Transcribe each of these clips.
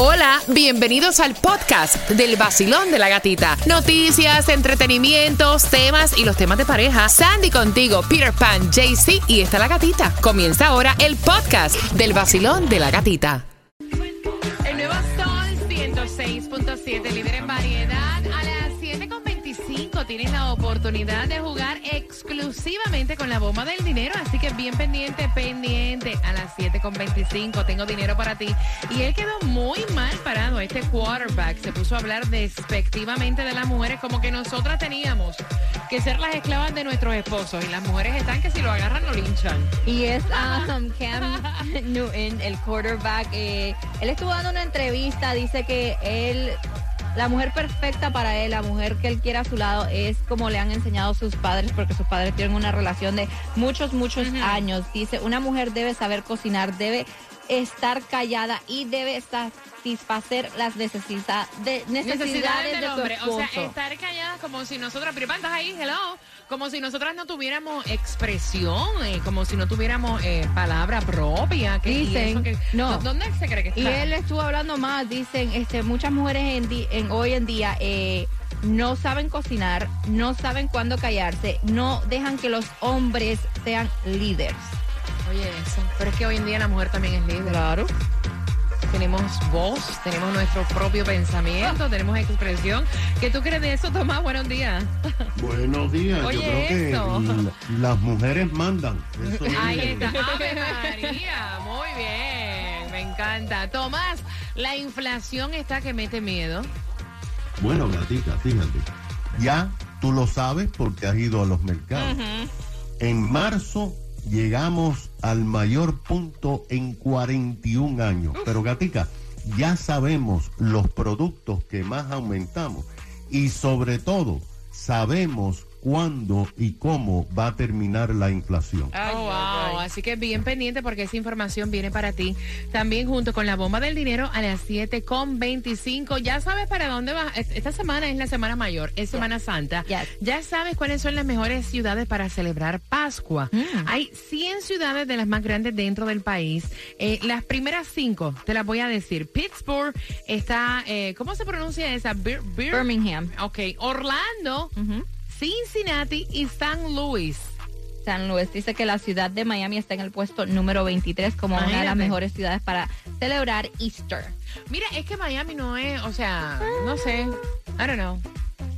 Hola, bienvenidos al podcast del vacilón de la gatita. Noticias, entretenimientos, temas y los temas de pareja. Sandy contigo, Peter Pan, JC y está la gatita. Comienza ahora el podcast del vacilón de la gatita. El nuevo Sol 106.7, líder en variedad. A las 7.25 tienes la oportunidad de jugar exclusivamente con la bomba del dinero. Así que bien pendiente, pendiente. A las 7.25 tengo dinero para ti. Y él quedó muy mal parado. Este quarterback se puso a hablar despectivamente de las mujeres como que nosotras teníamos que ser las esclavas de nuestros esposos. Y las mujeres están que si lo agarran lo linchan. Y es um, Cam Newton, el quarterback. eh, él estuvo dando una entrevista, dice que él, la mujer perfecta para él, la mujer que él quiere a su lado, es como le han enseñado sus padres, porque sus padres tienen una relación de muchos, muchos años. Dice, una mujer debe saber cocinar, debe estar callada y debe satisfacer las necesita- de- necesidades, Necesidades del de su hombre. O sea, estar calladas como si nosotras, pero estás ahí, hello, como si nosotras no tuviéramos expresión, eh, como si no tuviéramos eh, palabra propia. Que, Dicen, que- no. ¿Dónde se cree que está? Y él estuvo hablando más, dicen, este, muchas mujeres en, di- en hoy en día eh, no saben cocinar, no saben cuándo callarse, no dejan que los hombres sean líderes. Oye, eso. Pero es que hoy en día la mujer también es líder. Claro. Tenemos voz, tenemos nuestro propio pensamiento, tenemos expresión. ¿Qué tú crees de eso, Tomás? Buenos días. Buenos días. Oye, Yo creo que eso. las mujeres mandan. Eso es. Ahí está. Ave María. Muy bien. Me encanta. Tomás, la inflación está que mete miedo. Bueno, gatita, fíjate. Ya tú lo sabes porque has ido a los mercados. En marzo llegamos al mayor punto en 41 años. Pero gatica, ya sabemos los productos que más aumentamos y sobre todo sabemos cuándo y cómo va a terminar la inflación. oh, wow. Así que bien pendiente porque esa información viene para ti. También junto con la bomba del dinero a las 7 con 25. Ya sabes para dónde vas. Es- Esta semana es la Semana Mayor, es Semana Santa. Yes. Ya sabes cuáles son las mejores ciudades para celebrar Pascua. Hay 100 ciudades de las más grandes dentro del país. Eh, las primeras cinco te las voy a decir. Pittsburgh está, eh, ¿cómo se pronuncia esa? Bir- Bir- Birmingham, Ok, Orlando, Ujú. Cincinnati y San Luis. San Luis dice que la ciudad de Miami está en el puesto número 23 como una de las mejores ciudades para celebrar Easter. Mira, es que Miami no es, o sea, no sé, I don't know.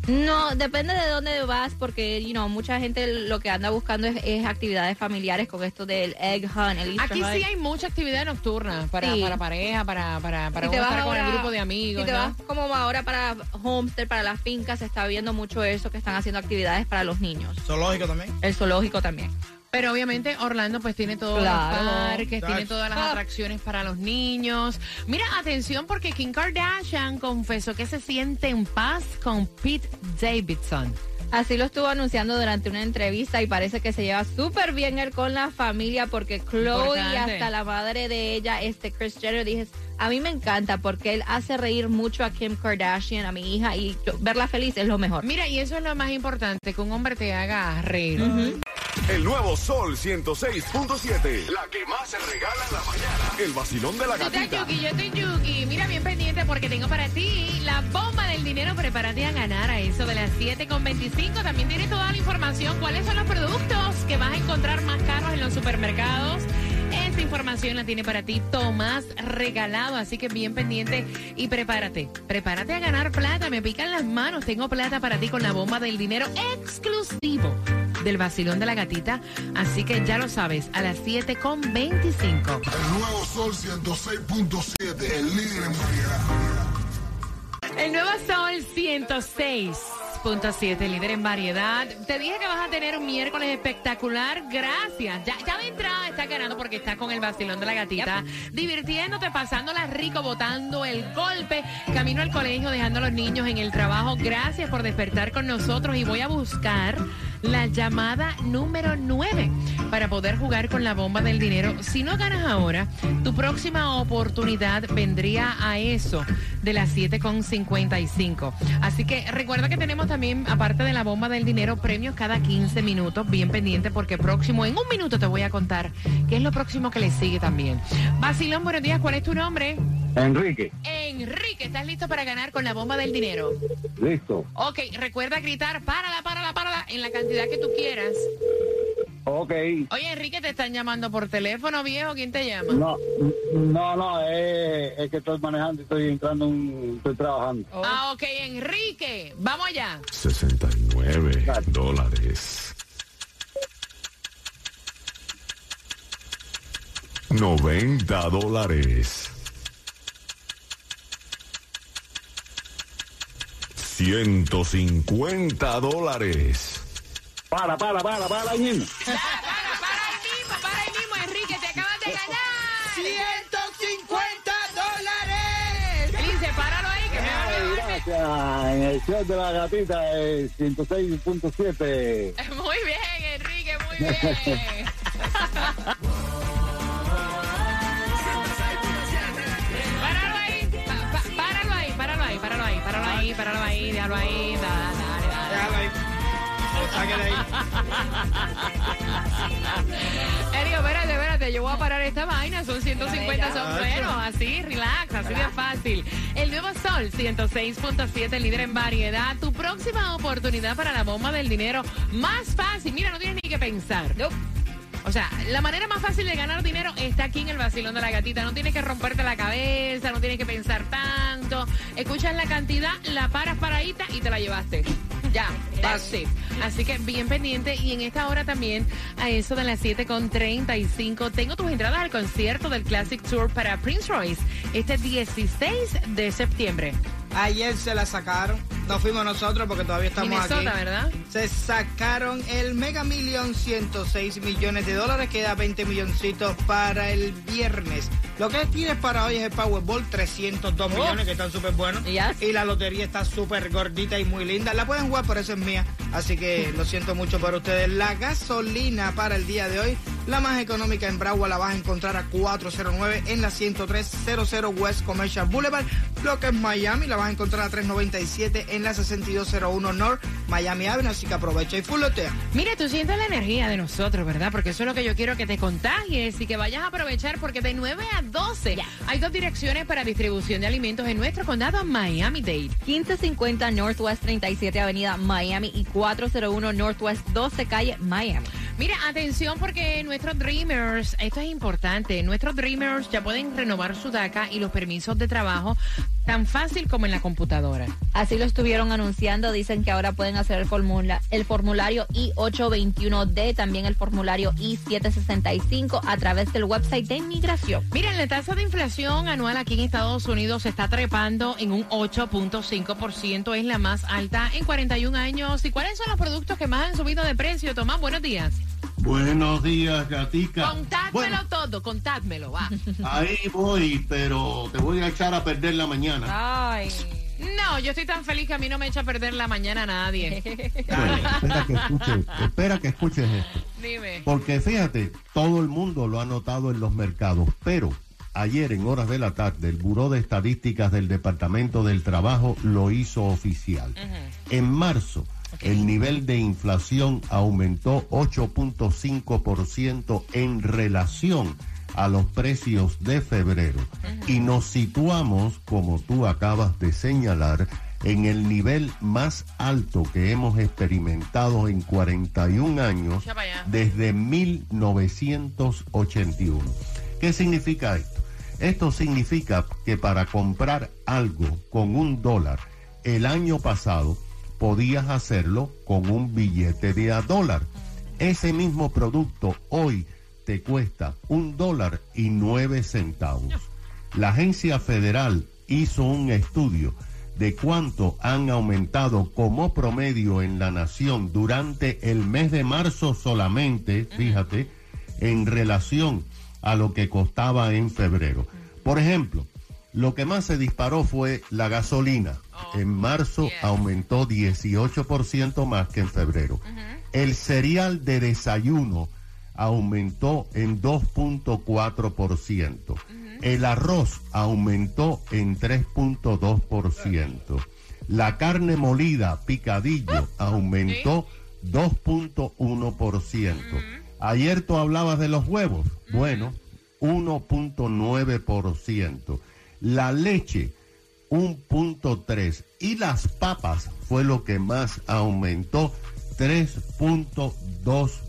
No, depende de dónde vas, porque you know, mucha gente lo que anda buscando es, es actividades familiares con esto del egg hunt, el Easter Aquí hunt. sí hay mucha actividad nocturna para, Sí. para pareja, para, para, para Si uno te vas estar con el ahora- grupo de amigos, Si te ¿no? vas como ahora para homestead, para las fincas, se está viendo mucho eso, que están haciendo actividades para los niños. Zoológico también. El zoológico también. Pero obviamente Orlando pues tiene todos Claro. los parques, tiene todas las Ah. atracciones para los niños. Mira, atención porque Kim Kardashian confesó que se siente en paz con Pete Davidson. Así lo estuvo anunciando durante una entrevista y parece que se lleva súper bien él con la familia porque Chloe y hasta la madre de ella, este Chris Jenner, dije, a mí me encanta porque él hace reír mucho a Kim Kardashian, a mi hija, y yo- verla feliz es lo mejor. Mira, y eso es lo más importante, que un hombre te haga reír. El nuevo Sol 106.7. La que más se regala en la mañana. El vacilón de la Tú estás gatita. Yuki, yo estoy Yuki. Mira, bien pendiente porque tengo para ti la bomba del dinero. Prepárate a ganar a eso de las 7.25. También tiene toda la información. ¿Cuáles son los productos que vas a encontrar más caros en los supermercados? Esa información la tiene para ti Tomás Regalado. Así que bien pendiente y prepárate. Prepárate a ganar plata. Me pican las manos. Tengo plata para ti con la bomba del dinero exclusivo del vacilón de la gatita. Así que ya lo sabes, a las 7.25. El nuevo Sol 106.7, el líder en variedad. El nuevo Sol 106.7, líder en variedad. Te dije que vas a tener un miércoles espectacular. Gracias. Ya, ya de entrada estás ganando porque estás con el vacilón de la gatita. Divirtiéndote, pasándola rico, botando el golpe. Camino al colegio, dejando a los niños en el trabajo. Gracias por despertar con nosotros y voy a buscar la llamada número 9 para poder jugar con la bomba del dinero. Si no ganas ahora, tu próxima oportunidad vendría a eso de las 7.55. Así que recuerda que tenemos también, aparte de la bomba del dinero, premios cada 15 minutos. Bien pendiente porque próximo, en un minuto te voy a contar qué es lo próximo que le sigue también. Basilón, buenos días. ¿Cuál es tu nombre? Enrique, Enrique, ¿estás listo para ganar con la bomba del dinero? Listo. Ok, recuerda gritar, párala, párala, párala, en la cantidad que tú quieras. Ok. Oye, Enrique, ¿te están llamando por teléfono, viejo? ¿Quién te llama? No, no, no, es, es que estoy manejando y estoy entrando, un, estoy trabajando. Ah, ok, Enrique, vamos allá. 69 dólares. 90 dólares. 150 dólares. Para, para, para, para ahí mismo. Para, para ahí mismo, para ahí mismo, Enrique, te acabas de ganar. 150 dólares. Dice, páralo ahí, que me va a gracias. En el show de la gatita, eh, 106.7. Muy bien, Enrique, muy bien. Páralo ahí, páralo ahí, páralo ahí, páralo ahí, déjalo ahí, da- dale, dale. Déjalo ahí. Ahí. Erio, espérate, espérate, yo voy a parar esta vaina, son 150, son buenos, así, relax, así de fácil. El nuevo Sol, 106.7, líder en variedad, tu próxima oportunidad para la bomba del dinero, más fácil, mira, no tienes ni que pensar. O sea, la manera más fácil de ganar dinero está aquí en el vacilón de la gatita. No tienes que romperte la cabeza, no tienes que pensar tanto. Escuchas la cantidad, la paras paradita y te la llevaste. Ya, it. Así que bien pendiente. Y en esta hora también, a eso de las 7.35, tengo tus entradas al concierto del Classic Tour para Prince Royce este 16 de septiembre. Ayer se la sacaron. No fuimos nosotros porque todavía estamos Minnesota, aquí. ¿verdad? Se sacaron el Mega Million 106 millones de dólares. Queda 20 milloncitos para el viernes. Lo que tienes para hoy es el Powerball 302 millones que están súper buenos. Yes. Y la lotería está súper gordita y muy linda. La pueden jugar, por eso es mía. Así que lo siento mucho por ustedes. La gasolina para el día de hoy, la más económica en Broward la vas a encontrar a 409 en la 10300 West Commercial Boulevard. Lo que es Miami la vas a encontrar a 397 en la 6201 North Miami Avenue. Así que aprovecha y fullotea. Mire, tú sientes la energía de nosotros, ¿verdad? Porque eso es lo que yo quiero que te contagies y que vayas a aprovechar porque de 9 a 12 hay dos direcciones para distribución de alimentos en nuestro condado Miami-Dade. 1550 Northwest 37 Avenida Miami y 401 Northwest 12 Calle Miami. Mira, atención porque nuestros Dreamers, esto es importante, nuestros Dreamers ya pueden renovar su DACA y los permisos de trabajo tan fácil como en la computadora. Así lo estuvieron anunciando. Dicen que ahora pueden hacer el, formula- el formulario I-821D, también el formulario I-765 a través del website de inmigración. Miren, la tasa de inflación anual aquí en Estados Unidos se está trepando en un 8.5%, es la más alta en 41 años. ¿Y cuáles son los productos que más han subido de precio? Tomás, buenos días. Buenos días, gatica. Contádmelo Bueno, todo, contádmelo, va. ahí voy, pero te voy a echar a perder la mañana. Ay. No, yo estoy tan feliz que a mí no me echa a perder la mañana nadie. Bueno, espera que escuches, espera que escuches esto. Dime. Porque fíjate, todo el mundo lo ha notado en los mercados, pero ayer en horas de la tarde el Buró de Estadísticas del Departamento del Trabajo lo hizo oficial. En marzo, el nivel de inflación aumentó 8.5% en relación a los precios de febrero y nos situamos, como tú acabas de señalar, en el nivel más alto que hemos experimentado en 41 años desde 1981. ¿Qué significa esto? Esto significa que para comprar algo con un dólar el año pasado podías hacerlo con un billete de a dólar. Ese mismo producto hoy te cuesta un dólar y nueve centavos. La agencia federal hizo un estudio de cuánto han aumentado como promedio en la nación durante el mes de marzo solamente, fíjate, en relación a lo que costaba en febrero. Por ejemplo, lo que más se disparó fue la gasolina. En marzo yeah. aumentó 18% más que en febrero. El cereal de desayuno aumentó en 2.4%. El arroz aumentó en 3.2%. La carne molida picadillo aumentó 2.1%. Ayer tú hablabas de los huevos. Bueno, 1.9%. La leche 1.3 y las papas fue lo que más aumentó 3.2%.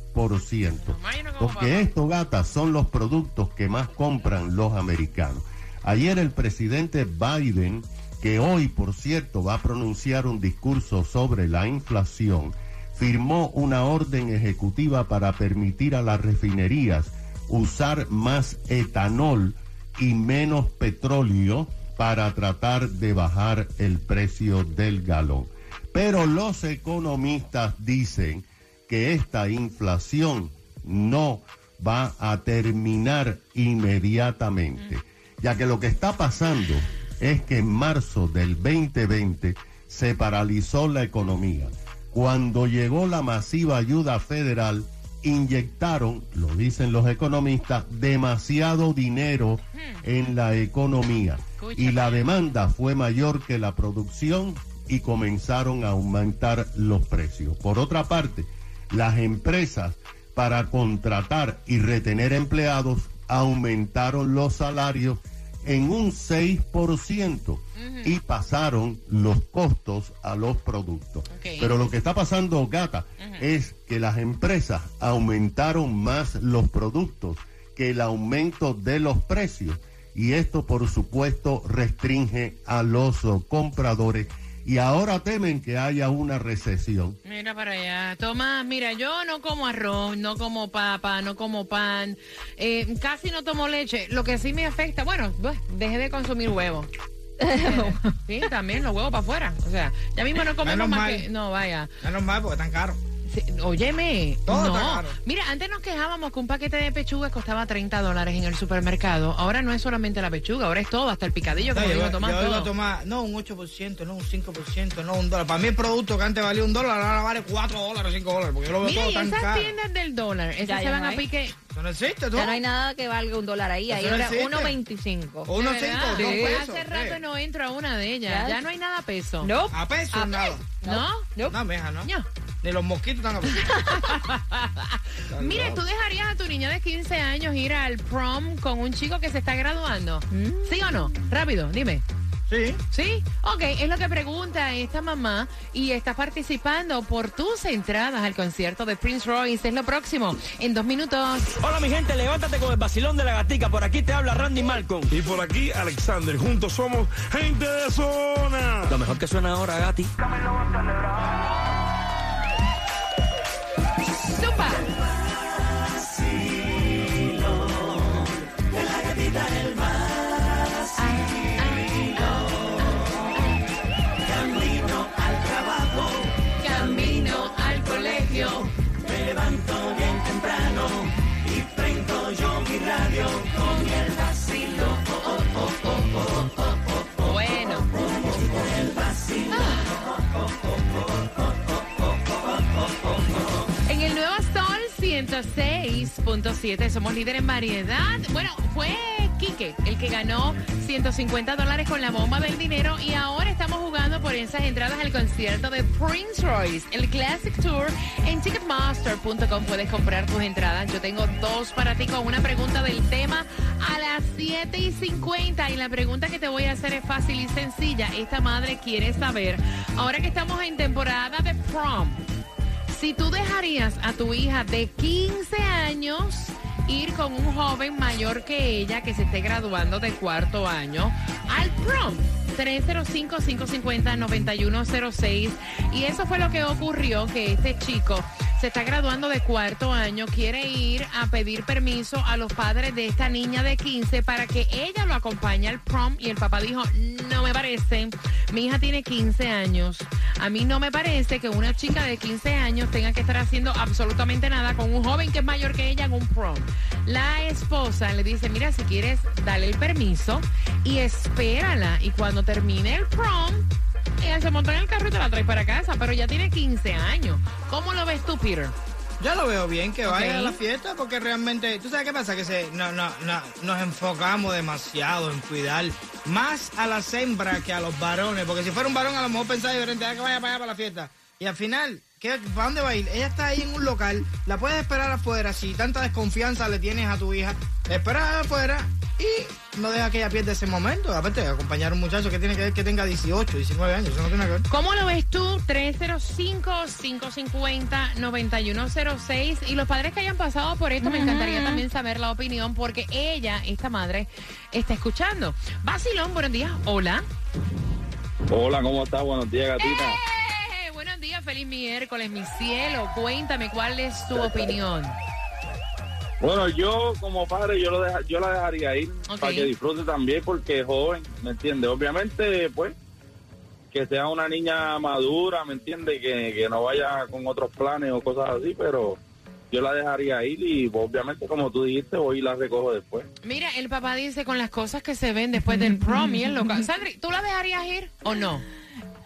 Porque esto, gata, son los productos que más compran los americanos. Ayer el presidente Biden, que hoy, por cierto, va a pronunciar un discurso sobre la inflación, firmó una orden ejecutiva para permitir a las refinerías usar más etanol y menos petróleo para tratar de bajar el precio del galón. Pero los economistas dicen que esta inflación no va a terminar inmediatamente, ya que lo que está pasando es que en marzo del 2020 se paralizó la economía. Cuando llegó la masiva ayuda federal, inyectaron, lo dicen los economistas, demasiado dinero en la economía y la demanda fue mayor que la producción y comenzaron a aumentar los precios. Por otra parte, las empresas para contratar y retener empleados aumentaron los salarios en un 6% y pasaron los costos a los productos. Pero lo que está pasando, gata, es que las empresas aumentaron más los productos que el aumento de los precios. Y esto, por supuesto, restringe a los compradores y ahora temen que haya una recesión. Mira para allá. Tomás, mira, yo no como arroz, no como papa, no como pan, eh, casi no tomo leche. Lo que sí me afecta, bueno, pues, dejé de consumir huevos. sí, también los huevos para afuera. O sea, ya mismo no comemos Menos más mal. que... No, vaya. Menos mal porque están caros. Sí, óyeme, Todo no. está caro. Mira, antes nos quejábamos que un paquete de pechugas costaba 30 dólares en el supermercado. Ahora no es solamente la pechuga, ahora es todo, hasta el picadillo, No, como yo, dijo yo Tomás. iba a tomar, no un 8%, no un 5%, no un dólar. Para mí el producto que antes valía un dólar, ahora vale 4 dólares, 5 dólares, porque yo lo veo Mira, todo y tan esas caro. tiendas del dólar, esas Ya, se ya van no a pique. Eso no existe, ¿tú? Ya no hay nada que valga un dólar ahí. Ahí no ahora existe. 1.25. O unos ¿De 5, verdad? dos Pues pesos. hace rato eh. no entro a una de ellas. Ya. Ya, no hay nada a peso. No. A peso, A nada. ¿No? No, meja, ¿no? No. Ni los mosquitos están. Mire, ¿tú dejarías a tu niña de 15 años ir al prom con un chico que se está graduando? ¿Sí o no? Rápido, dime. Sí. ¿Sí? Ok, es lo que pregunta esta mamá y está participando por tus entradas al concierto de Prince Royce. Es lo próximo, en dos minutos. Hola mi gente, levántate con el vacilón de la gatica. Por aquí te habla Randy Malcolm. Y por aquí, Alexander. Juntos somos gente de zona. Lo mejor que suena ahora, Gati. 106.7 somos líder en variedad. Bueno, fue Quique el que ganó 150 dólares con la bomba del dinero y ahora estamos jugando por esas entradas al concierto de Prince Royce, el Classic Tour. En Ticketmaster.com puedes comprar tus entradas. Yo tengo dos para ti con una pregunta del tema a las 7 y 50 y la pregunta que te voy a hacer es fácil y sencilla. Esta madre quiere saber, ahora que estamos en temporada de prom, si tú dejarías a tu hija de 15 años ir con un joven mayor que ella que se esté graduando de cuarto año al prom. 305-550-9106. Y eso fue lo que ocurrió, que este chico se está graduando de cuarto año, quiere ir a pedir permiso a los padres de esta niña de 15 para que ella lo acompañe al prom. Y el papá dijo, no me parece, mi hija tiene 15 años. A mí no me parece que una chica de 15 años tenga que estar haciendo absolutamente nada con un joven que es mayor que ella en un prom. La esposa le dice, mira, si quieres, dale el permiso y espérala. Y cuando termine el prom, ella se monta en el carro y te la trae para casa, pero ya tiene 15 años. ¿Cómo lo ves tú, Peter? Yo lo veo bien que vaya Ok. a la fiesta porque realmente, ¿tú sabes qué pasa? Que se, no, no, no, nos enfocamos demasiado en cuidar más a las hembras que a los varones, porque si fuera un varón a lo mejor pensaba diferente, "Ah, que vaya para allá para la fiesta. Y al final, ¿qué, ¿para dónde va a ir? Ella está ahí en un local, la puedes esperar afuera, si tanta desconfianza le tienes a tu hija, esperar afuera y no deja que ella pierda ese momento. Aparte, acompañar a un muchacho que tiene que ver que tenga 18, 19 años, eso no tiene que ver. ¿Cómo lo ves tú? 305-550-9106. Y los padres que hayan pasado por esto, me encantaría también saber la opinión porque ella, esta madre, está escuchando. Basilón, buenos días. Hola. Hola, ¿cómo estás? Buenos días, gatita. ¡Eh! Buenos días, feliz miércoles, mi cielo. Cuéntame, ¿cuál es tu opinión? Bueno, yo como padre, yo, lo deja- yo la dejaría ir para que disfrute también porque es joven, ¿me entiendes? Obviamente, pues, que sea una niña madura, ¿me entiendes? Que, que no vaya con otros planes o cosas así, pero yo la dejaría ir y pues, obviamente, como tú dijiste, voy y la recojo después. Mira, el papá dice con las cosas que se ven después del prom y el local. Sandri, ¿tú la dejarías ir o no?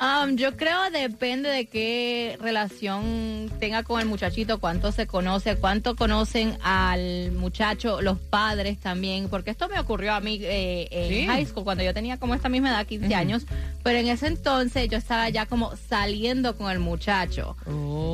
Um, yo creo depende de qué relación tenga con el muchachito, cuánto se conoce, cuánto conocen al muchacho, los padres también, porque esto me ocurrió a mí eh, en Sí. high school cuando yo tenía como esta misma edad, 15 años, pero en ese entonces yo estaba ya como saliendo con el muchacho.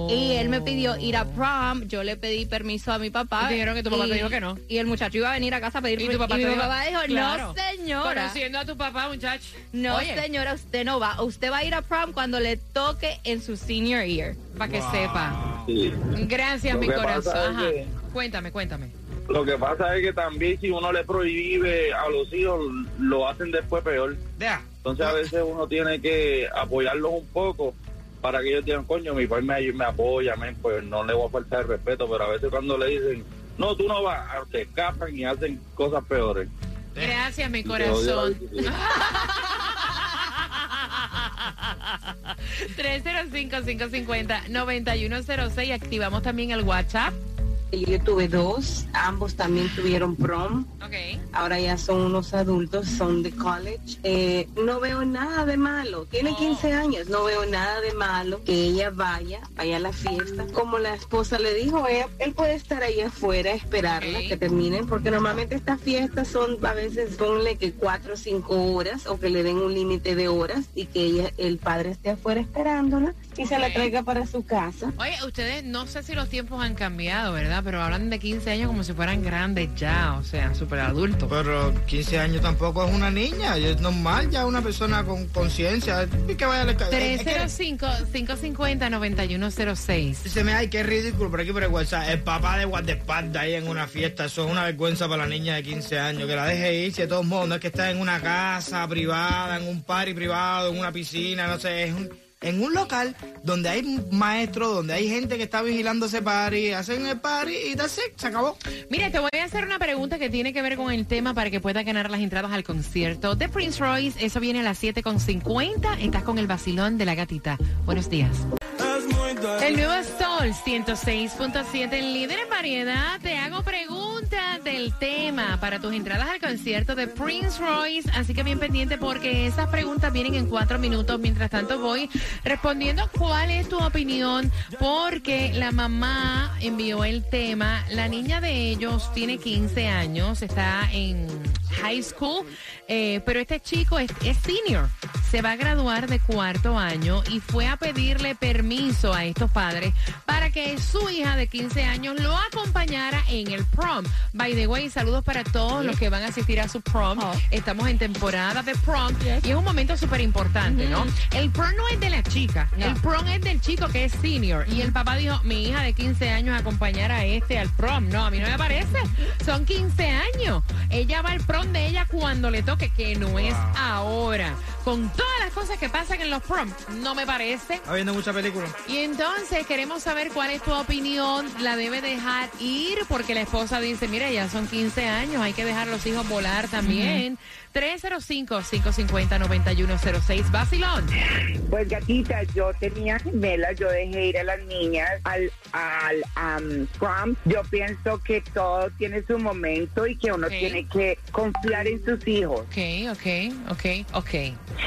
Y él me pidió ir a prom, yo le pedí permiso a mi papá. Y dijeron que tu papá te dijo que no. Y el muchacho iba a venir a casa a pedir Y tu papá y mi papá dijo, claro. no señora. Conociendo a tu papá, muchacho. No, Oye, señora, usted no va. Usted va a ir a prom cuando le toque en su senior year. Para que sepa. Sí. Gracias, Lo mi corazón. es Ajá. que- Cuéntame, cuéntame. Lo que pasa es que también si uno le prohíbe a los hijos, lo hacen después peor. Deja. Entonces a veces uno tiene que apoyarlos un poco para que ellos digan, coño, mi padre me, me apoya, men, pues no le voy a faltar el respeto, pero a veces cuando le dicen, no, tú no vas, se escapan y hacen cosas peores. Gracias, mi te corazón. disciplina. 305-550-9106. Activamos también el WhatsApp. Yo tuve dos, ambos también tuvieron prom. Ok. Ahora ya son unos adultos, son de college. Eh, no veo nada de malo. Tiene 15 años, no veo nada de malo que ella vaya, vaya a la fiesta. Como la esposa le dijo, ella- él puede estar ahí afuera, esperarla Ok. que terminen, porque normalmente estas fiestas son a veces, ponle que cuatro o cinco horas o que le den un límite de horas y que ella, el padre esté afuera esperándola y se la traiga para su casa. Oye, ustedes no sé si los tiempos han cambiado, ¿verdad? Pero hablan de 15 años como si fueran grandes ya, o sea, súper adultos. Pero 15 años tampoco es una niña, es normal ya una persona con conciencia. Y que vaya a la ca- es que- 305-550-9106. Se me ay, qué ridículo por aquí por el WhatsApp. El papá de guardaespaldas ahí en una fiesta. Eso es una vergüenza para la niña de 15 años. Que la deje ir, si de todos modos, no es que está en una casa privada, en un party privado, en una piscina, no sé, es un, en un local donde hay maestros, donde hay gente que está vigilando ese party, hacen el party y that's it, se acabó. Mira, te voy a hacer una pregunta que tiene que ver con el tema para que puedas ganar las entradas al concierto de Prince Royce. Eso viene a las 7.50. Estás con el vacilón de la gatita. Buenos días. El nuevo Sol 106.7, el líder en variedad. Te hago preguntas del tema para tus entradas al concierto de Prince Royce. Así que bien pendiente porque esas preguntas vienen en cuatro minutos. Mientras tanto voy respondiendo cuál es tu opinión porque la mamá envió el tema. La niña de ellos tiene 15 años, está en high school, eh, pero este chico es, es senior. Se va a graduar de cuarto año y fue a pedirle permiso a estos padres para que su hija de 15 años lo acompañara en el prom. By the way, saludos para todos los que van a asistir a su prom. Oh. Estamos en temporada de prom y es un momento súper importante, ¿no? El prom no es de la chica, No. el prom es del chico que es senior. Y el papá dijo, mi hija de 15 años acompañar a este al prom. No, a mí no me parece. Son 15 años. Ella va al prom de ella cuando le toque, que no es ahora. Con todas las cosas que pasan en los prom, no me parece. Está viendo mucha película. Y entonces queremos saber cuál es tu opinión. La debe dejar ir porque la esposa dice, mira, ya son 15 años, hay que dejar los hijos volar también. 305-550-9106. Basilón. Pues gatita, yo tenía gemelas, yo dejé ir a las niñas al, al am, prom. Yo pienso que todo tiene su momento y que uno tiene que confiar en sus hijos. Ok, ok, ok, ok.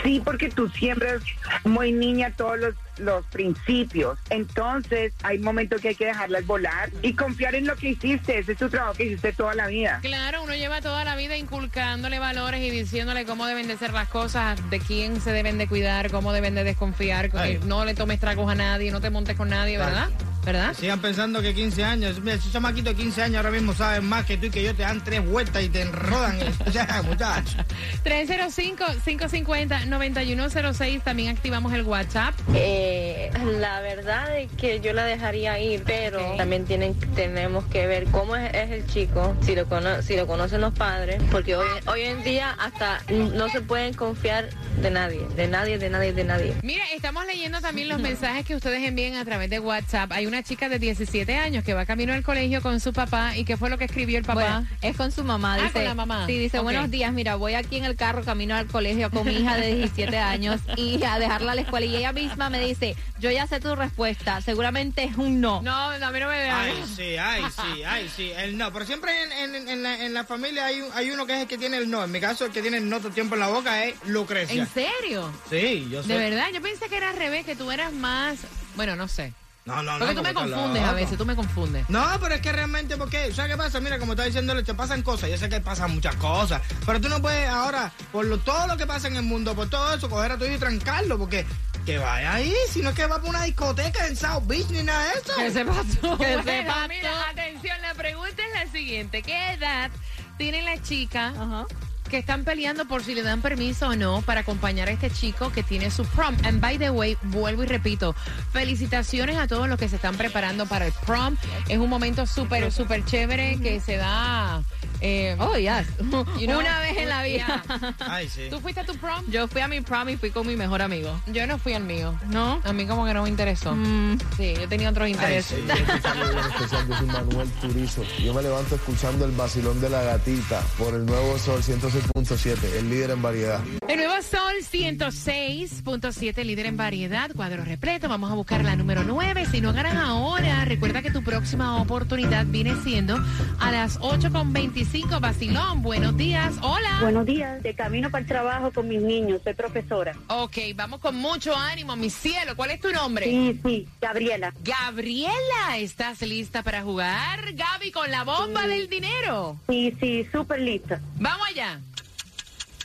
Sí, porque tú siembras muy niña todos los, los principios. Entonces, hay momentos que hay que dejarlas volar y confiar en lo que hiciste. Ese es tu trabajo que hiciste toda la vida. Claro, uno lleva toda la vida inculcándole valores y diciéndole cómo deben de ser las cosas, de quién se deben de cuidar, cómo deben de desconfiar, Ay. no le tomes tragos a nadie, no te montes con nadie, ¿verdad? ¿Verdad? Sigan pensando que 15 años, mira, ese chamaquito de 15 años ahora mismo saben más que tú y que yo te dan tres vueltas y te enrodan. Sea, muchachos. 305-550-9106. También activamos el WhatsApp. Eh, la verdad es que yo la dejaría ir, pero también tienen, tenemos que ver cómo es, es el chico, si lo, cono- si lo conocen los padres, porque hoy, hoy en día hasta no se pueden confiar de nadie, de nadie, de nadie, de nadie. Mira, estamos leyendo también los mensajes que ustedes envían a través de WhatsApp. Hay una chica de 17 años que va camino al colegio con su papá. ¿Y qué fue lo que escribió el papá? Bueno, es con su mamá. Ah, Dice, con la mamá. Sí, dice, Ok. buenos días, mira, voy aquí en el carro camino al colegio con mi hija de 17 años y a dejarla a la escuela. Y ella misma me dice, yo ya sé tu respuesta, seguramente es un no. No, no, a mí no me vean. Ay, sí, ay, sí, ay, sí. El no. Pero siempre en, en- en la, en la familia hay, un- hay uno que es el que tiene el no. En mi caso, el que tiene el no todo el tiempo en la boca es Lucrecia. ¿En serio? Sí, yo sé. De verdad, yo pensé que era al revés, que tú eras más... Bueno, no sé. No, no, no. Porque tú me confundes a veces, tú me confundes. No, pero es que realmente, porque, ¿sabes qué pasa? Mira, como está diciéndole, te pasan cosas. Yo sé que pasan muchas cosas. Pero tú no puedes ahora, por lo, todo lo que pasa en el mundo, por todo eso, coger a tu hijo y trancarlo. Porque que vaya ahí, si no es que va para una discoteca en South Beach ni nada de eso. Que sepa tú. Que Bueno, sepa mira, atención, la pregunta es la siguiente. ¿Qué edad tiene la chica Ajá. Que están peleando por si le dan permiso o no para acompañar a este chico que tiene su prom? And by the way, vuelvo y repito, felicitaciones a todos los que se están preparando para el prom. Es un momento súper, súper chévere que se da... eh, Oh, yes. you know, Una vez en la vida. yeah. Ay, sí. ¿Tú fuiste a tu prom? Yo fui a mi prom y fui con mi mejor amigo. Yo no fui al mío. ¿No? A mí como que no me interesó. Mm. Sí, yo tenía otros Ay, intereses. sí. especial, yo soy Manuel Turizo. Yo me levanto escuchando el vacilón de la gatita por el nuevo Sol 106.7, el líder en variedad. El nuevo Sol 106.7, líder en variedad, cuadro repleto. Vamos a buscar la número 9. Si no ganas ahora, recuerda que tu próxima oportunidad viene siendo a las 8.25. Vacilón, buenos días. Hola. Buenos días, de camino para el trabajo con mis niños, soy profesora. Ok, vamos con mucho ánimo, mi cielo. ¿Cuál es tu nombre? Sí, sí, Gabriela. Gabriela, ¿estás lista para jugar? Gaby, con la bomba del dinero. Sí, sí, súper lista. Vamos allá.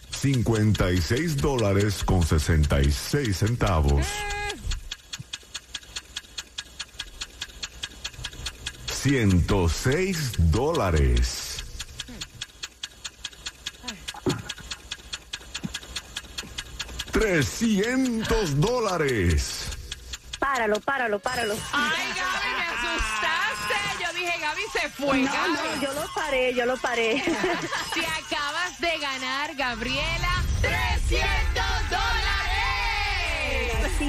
56 dólares con 66 centavos. 106 dólares. Trescientos dólares. Páralo, páralo, páralo. Ay, Gaby, me asustaste. Yo dije, Gaby se fue. No, Gaby. no, yo lo paré, yo lo paré. Te acabas de ganar, Gabriela, 300 dólares.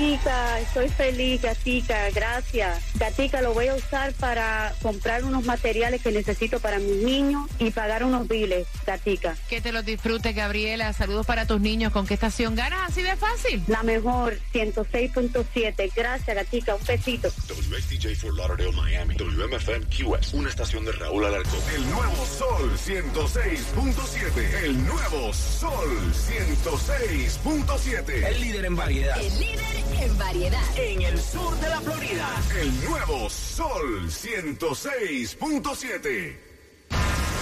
Gatica, estoy feliz, Gatica, gracias. Gatica, lo voy a usar para comprar unos materiales que necesito para mis niños y pagar unos biles, Gatica. Que te los disfrutes, Gabriela. Saludos para tus niños. ¿Con qué estación ganas? Así de fácil. La mejor, 106.7. Gracias, Gatica, un besito. WXTJ for Lauderdale, Miami. WMFM QS. Una estación de Raúl Alarcón. El nuevo Sol 106.7. El nuevo Sol 106.7. El líder en variedad. El líder en variedad. En el sur de la Florida. El nuevo Sol 106.7.